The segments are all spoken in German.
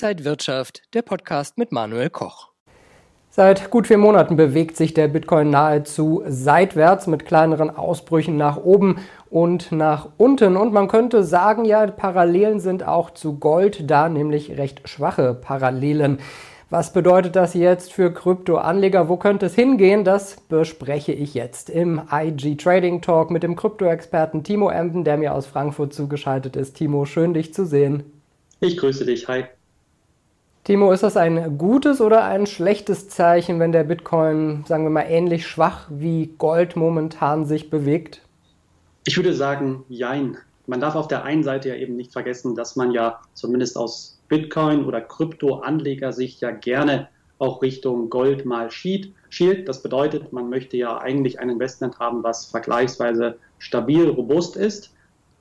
Inside Wirtschaft, der Podcast mit Manuel Koch. Seit gut vier Monaten bewegt sich der Bitcoin nahezu seitwärts mit kleineren Ausbrüchen nach oben und nach unten. Und man könnte sagen, ja, Parallelen sind auch zu Gold da, nämlich recht schwache Parallelen. Was bedeutet das jetzt für Kryptoanleger? Wo könnte es hingehen? Das bespreche ich jetzt im IG Trading Talk mit dem Krypto-Experten Timo Emden, der mir aus Frankfurt zugeschaltet ist. Timo, schön dich zu sehen. Ich grüße dich. Hi. Timo, ist das ein gutes oder ein schlechtes Zeichen, wenn der Bitcoin, sagen wir mal, ähnlich schwach wie Gold momentan sich bewegt? Ich würde sagen, jein. Man darf auf der einen Seite ja eben nicht vergessen, dass man ja zumindest aus Bitcoin- oder Kryptoanleger sich ja gerne auch Richtung Gold mal schielt. Das bedeutet, man möchte ja eigentlich ein Investment haben, was vergleichsweise stabil, robust ist.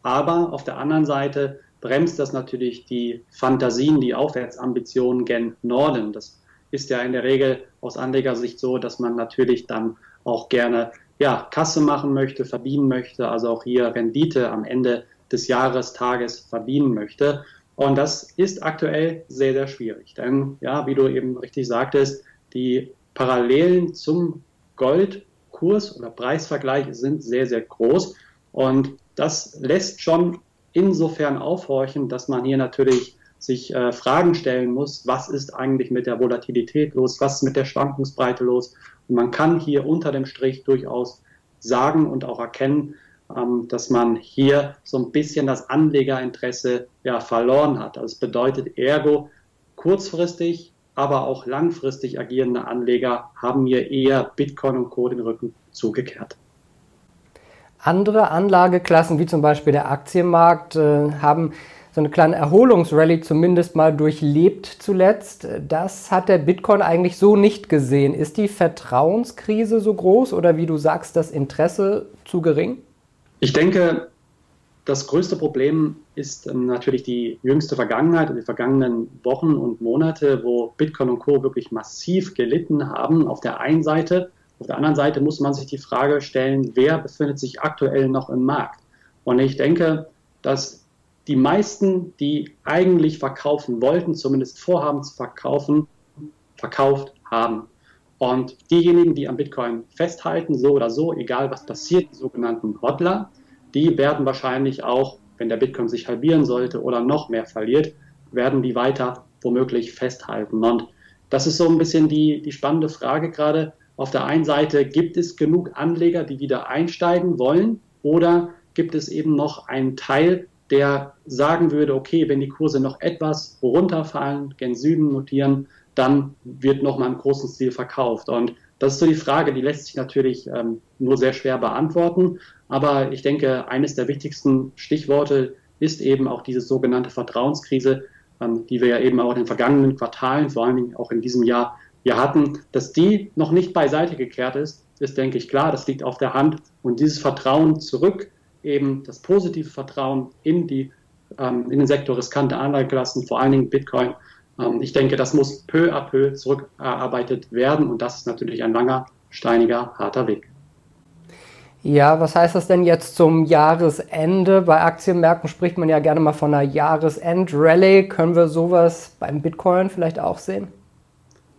Aber auf der anderen Seite bremst das natürlich die Fantasien, die Aufwärtsambitionen gen Norden. Das ist ja in der Regel aus Anlegersicht so, dass man natürlich dann auch gerne ja, Kasse machen möchte, verdienen möchte, also auch hier Rendite am Ende des Jahrestages verdienen möchte. Und das ist aktuell sehr, sehr schwierig. Denn, ja, wie du eben richtig sagtest, die Parallelen zum Goldkurs oder Preisvergleich sind sehr, sehr groß. Und das lässt schon insofern aufhorchen, dass man hier natürlich sich äh, Fragen stellen muss, was ist eigentlich mit der Volatilität los, was ist mit der Schwankungsbreite los. Und man kann hier unter dem Strich durchaus sagen und auch erkennen, ähm, dass man hier so ein bisschen das Anlegerinteresse ja, verloren hat. Das bedeutet ergo, kurzfristig, aber auch langfristig agierende Anleger haben mir eher Bitcoin und Co. den Rücken zugekehrt. Andere Anlageklassen, wie zum Beispiel der Aktienmarkt, äh, haben so eine kleine Erholungsrallye zumindest mal durchlebt zuletzt. Das hat der Bitcoin eigentlich so nicht gesehen. Ist die Vertrauenskrise so groß oder wie du sagst, das Interesse zu gering? Ich denke, das größte Problem ist ähm, natürlich die jüngste Vergangenheit und die vergangenen Wochen und Monate, wo Bitcoin und Co. wirklich massiv gelitten haben. Auf der einen Seite. Auf der anderen Seite muss man sich die Frage stellen, wer befindet sich aktuell noch im Markt? Und ich denke, dass die meisten, die eigentlich verkaufen wollten, zumindest vorhaben zu verkaufen, verkauft haben. Und diejenigen, die am Bitcoin festhalten, so oder so, egal was passiert, die sogenannten Hodler, die werden wahrscheinlich auch, wenn der Bitcoin sich halbieren sollte oder noch mehr verliert, werden die weiter womöglich festhalten. Und das ist so ein bisschen die, die spannende Frage gerade. Auf der einen Seite gibt es genug Anleger, die wieder einsteigen wollen oder gibt es eben noch einen Teil, der sagen würde, okay, wenn die Kurse noch etwas runterfallen, gen Süden notieren, dann wird nochmal im großen Stil verkauft. Und das ist so die Frage, die lässt sich natürlich ähm, nur sehr schwer beantworten. Aber ich denke, eines der wichtigsten Stichworte ist eben auch diese sogenannte Vertrauenskrise, ähm, die wir ja eben auch in den vergangenen Quartalen, vor allen Dingen auch in diesem Jahr, hier hatten. Dass die noch nicht beiseite gekehrt ist, ist, denke ich, klar. Das liegt auf der Hand. Und dieses Vertrauen zurück, eben das positive Vertrauen in die ähm, in den Sektor riskante Anlageklassen, vor allen Dingen Bitcoin, ähm, ich denke, das muss peu à peu zurückerarbeitet werden und das ist natürlich ein langer, steiniger, harter Weg. Ja, was heißt das denn jetzt zum Jahresende? Bei Aktienmärkten spricht man ja gerne mal von einer Jahresend-Rallye. Können wir sowas beim Bitcoin vielleicht auch sehen?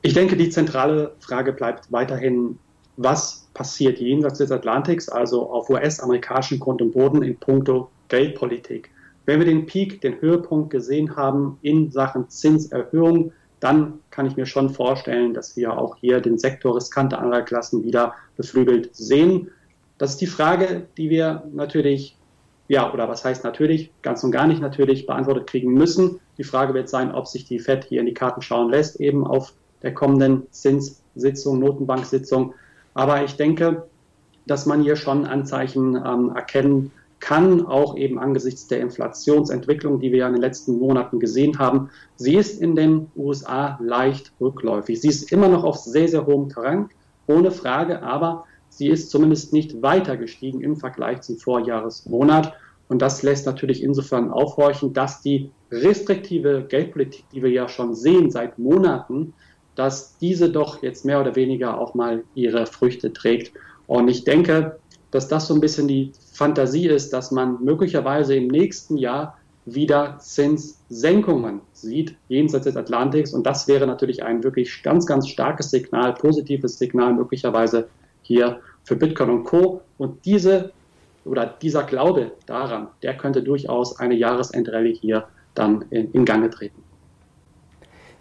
Ich denke, die zentrale Frage bleibt weiterhin, was passiert jenseits des Atlantiks, also auf US-amerikanischem Grund und Boden in puncto Geldpolitik. Wenn wir den Peak, den Höhepunkt gesehen haben in Sachen Zinserhöhung, dann kann ich mir schon vorstellen, dass wir auch hier den Sektor riskante Anlageklassen wieder beflügelt sehen. Das ist die Frage, die wir natürlich, ja, oder was heißt natürlich, ganz und gar nicht natürlich beantwortet kriegen müssen. Die Frage wird sein, ob sich die FED hier in die Karten schauen lässt, eben auf der kommenden Zinssitzung, Notenbanksitzung. Aber ich denke, dass man hier schon Anzeichen ähm, erkennen kann, auch eben angesichts der Inflationsentwicklung, die wir ja in den letzten Monaten gesehen haben. Sie ist in den USA leicht rückläufig. Sie ist immer noch auf sehr, sehr hohem Terrain, ohne Frage, aber sie ist zumindest nicht weiter gestiegen im Vergleich zum Vorjahresmonat. Und das lässt natürlich insofern aufhorchen, dass die restriktive Geldpolitik, die wir ja schon sehen seit Monaten, dass diese doch jetzt mehr oder weniger auch mal ihre Früchte trägt. Und ich denke, dass das so ein bisschen die Fantasie ist, dass man möglicherweise im nächsten Jahr wieder Zinssenkungen sieht jenseits des Atlantiks. Und das wäre natürlich ein wirklich ganz, ganz starkes Signal, positives Signal möglicherweise hier für Bitcoin und Co. Und diese oder dieser Glaube daran, der könnte durchaus eine Jahresendrallye hier dann in, in Gange treten.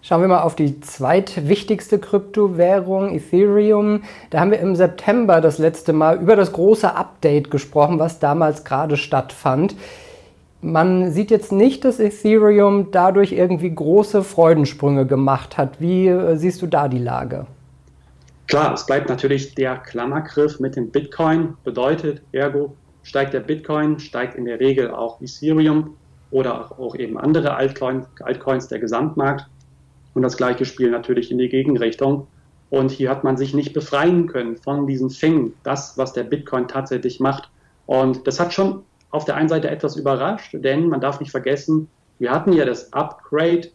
Schauen wir mal auf die zweitwichtigste Kryptowährung, Ethereum. Da haben wir im September das letzte Mal über das große Update gesprochen, was damals gerade stattfand. Man sieht jetzt nicht, dass Ethereum dadurch irgendwie große Freudensprünge gemacht hat. Wie äh, siehst du da die Lage? Klar, es bleibt natürlich der Klammergriff mit dem Bitcoin. Bedeutet, ergo steigt der Bitcoin, steigt in der Regel auch Ethereum oder auch eben andere Altcoins, Altcoins der Gesamtmarkt. Und das gleiche Spiel natürlich in die Gegenrichtung. Und hier hat man sich nicht befreien können von diesem Fing, das, was der Bitcoin tatsächlich macht. Und das hat schon auf der einen Seite etwas überrascht, denn man darf nicht vergessen, wir hatten ja das Upgrade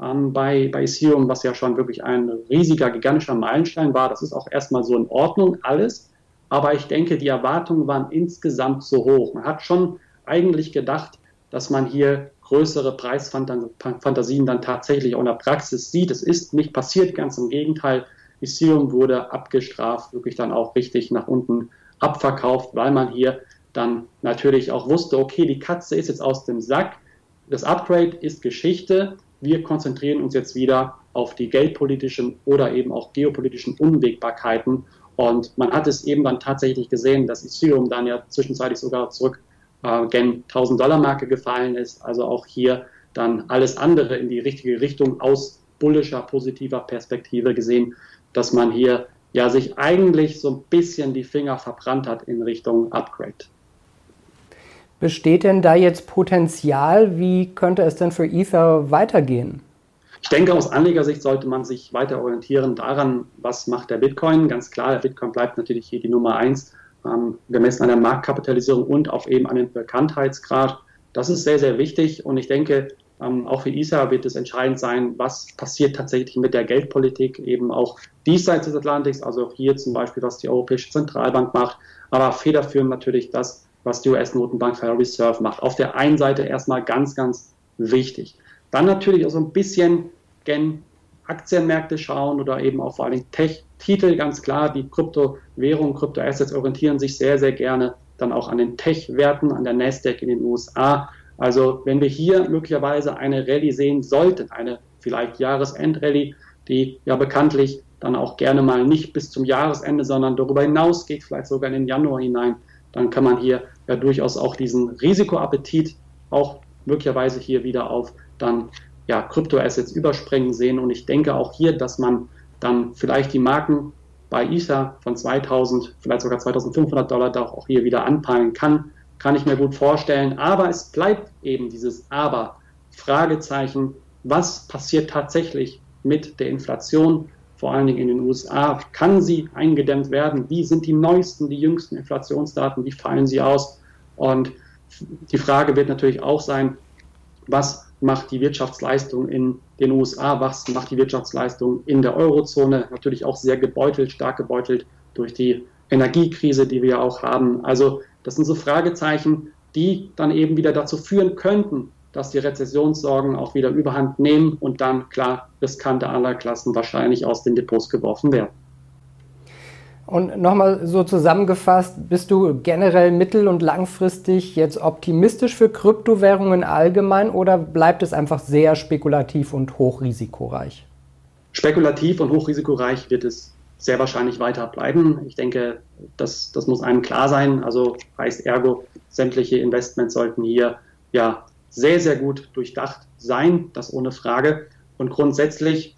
ähm, bei, bei Ethereum, was ja schon wirklich ein riesiger, gigantischer Meilenstein war. Das ist auch erstmal so in Ordnung alles. Aber ich denke, die Erwartungen waren insgesamt so hoch. Man hat schon eigentlich gedacht, dass man hier größere Preisfantasien dann tatsächlich auch in der Praxis sieht. Es ist nicht passiert, ganz im Gegenteil. Ethereum wurde abgestraft, wirklich dann auch richtig nach unten abverkauft, weil man hier dann natürlich auch wusste, okay, die Katze ist jetzt aus dem Sack, das Upgrade ist Geschichte, wir konzentrieren uns jetzt wieder auf die geldpolitischen oder eben auch geopolitischen Unwägbarkeiten. Und man hat es eben dann tatsächlich gesehen, dass Ethereum dann ja zwischenzeitlich sogar zurück äh, gen 1000 Dollar Marke gefallen ist. Also auch hier dann alles andere in die richtige Richtung aus bullischer, positiver Perspektive gesehen, dass man hier ja sich eigentlich so ein bisschen die Finger verbrannt hat in Richtung Upgrade. Besteht denn da jetzt Potenzial? Wie könnte es denn für Ether weitergehen? Ich denke, aus Anlegersicht sollte man sich weiter orientieren daran, was macht der Bitcoin. Ganz klar, der Bitcoin bleibt natürlich hier die Nummer eins ähm, gemessen an der Marktkapitalisierung und auch eben an den Bekanntheitsgrad. Das ist sehr, sehr wichtig und ich denke, ähm, auch für ISA wird es entscheidend sein, was passiert tatsächlich mit der Geldpolitik, eben auch diesseits des Atlantiks, also auch hier zum Beispiel, was die Europäische Zentralbank macht, aber federführend natürlich das, was die US-Notenbank Federal Reserve macht. Auf der einen Seite erstmal ganz, ganz wichtig. Dann natürlich auch so ein bisschen gen Aktienmärkte schauen oder eben auch vor allem Tech-Titel, ganz klar, die Kryptowährungen, Kryptoassets orientieren sich sehr, sehr gerne dann auch an den Tech-Werten, an der Nasdaq in den USA. Also wenn wir hier möglicherweise eine Rallye sehen sollten, eine vielleicht Jahresend-Rallye, die ja bekanntlich dann auch gerne mal nicht bis zum Jahresende, sondern darüber hinaus geht, vielleicht sogar in den Januar hinein, dann kann man hier ja durchaus auch diesen Risikoappetit auch möglicherweise hier wieder auf dann ja, Kryptoassets überspringen sehen. Und ich denke auch hier, dass man dann vielleicht die Marken bei Ether von 2000, vielleicht sogar 2500 Dollar da auch hier wieder anpeilen kann. Kann ich mir gut vorstellen. Aber es bleibt eben dieses Aber. Fragezeichen. Was passiert tatsächlich mit der Inflation? Vor allen Dingen in den USA. Kann sie eingedämmt werden? Wie sind die neuesten, die jüngsten Inflationsdaten? Wie fallen sie aus? Und die Frage wird natürlich auch sein, was macht die Wirtschaftsleistung in den USA, was macht die Wirtschaftsleistung in der Eurozone, natürlich auch sehr gebeutelt, stark gebeutelt durch die Energiekrise, die wir auch haben. Also das sind so Fragezeichen, die dann eben wieder dazu führen könnten, dass die Rezessionssorgen auch wieder überhand nehmen und dann klar riskante Anlageklassen wahrscheinlich aus den Depots geworfen werden. Und nochmal so zusammengefasst, bist du generell mittel- und langfristig jetzt optimistisch für Kryptowährungen allgemein oder bleibt es einfach sehr spekulativ und hochrisikoreich? Spekulativ und hochrisikoreich wird es sehr wahrscheinlich weiter bleiben. Ich denke, das, das muss einem klar sein. Also heißt ergo, sämtliche Investments sollten hier ja sehr, sehr gut durchdacht sein, das ohne Frage. Und grundsätzlich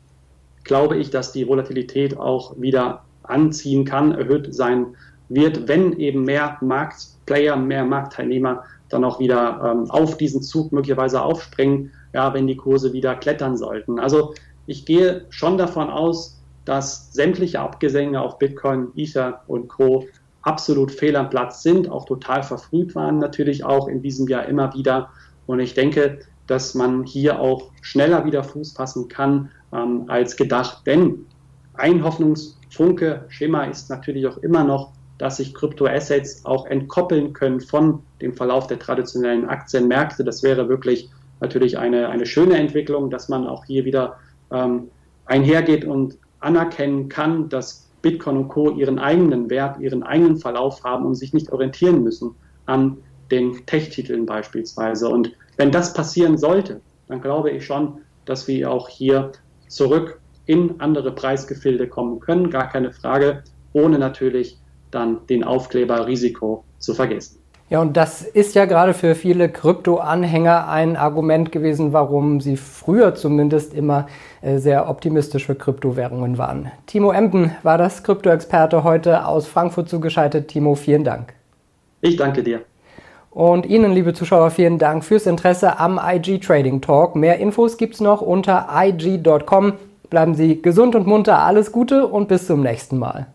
glaube ich, dass die Volatilität auch wieder anziehen kann, erhöht sein wird, wenn eben mehr Marktplayer, mehr Marktteilnehmer dann auch wieder ähm, auf diesen Zug möglicherweise aufspringen, ja, wenn die Kurse wieder klettern sollten. Also ich gehe schon davon aus, dass sämtliche Abgesänge auf Bitcoin, Ether und Co. absolut fehl am Platz sind, auch total verfrüht waren natürlich auch in diesem Jahr immer wieder. Und ich denke, dass man hier auch schneller wieder Fuß fassen kann ähm, als gedacht. Denn ein Hoffnungs Funke Schema ist natürlich auch immer noch, dass sich Kryptoassets auch entkoppeln können von dem Verlauf der traditionellen Aktienmärkte. Das wäre wirklich natürlich eine, eine schöne Entwicklung, dass man auch hier wieder ähm, einhergeht und anerkennen kann, dass Bitcoin und Co. ihren eigenen Wert, ihren eigenen Verlauf haben und sich nicht orientieren müssen an den Tech-Titeln beispielsweise. Und wenn das passieren sollte, dann glaube ich schon, dass wir auch hier zurück in andere Preisgefilde kommen können, gar keine Frage, ohne natürlich dann den Aufkleber Risiko zu vergessen. Ja, und das ist ja gerade für viele Krypto-Anhänger ein Argument gewesen, warum sie früher zumindest immer äh, sehr optimistisch für Kryptowährungen waren. Timo Emden war das Krypto-Experte heute aus Frankfurt zugeschaltet. Timo, vielen Dank. Ich danke dir. Und Ihnen, liebe Zuschauer, vielen Dank fürs Interesse am IG Trading Talk. Mehr Infos gibt es noch unter ig.com. Bleiben Sie gesund und munter, alles Gute und bis zum nächsten Mal.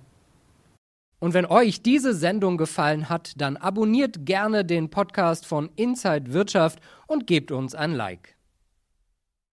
Und wenn euch diese Sendung gefallen hat, dann abonniert gerne den Podcast von Inside Wirtschaft und gebt uns ein Like.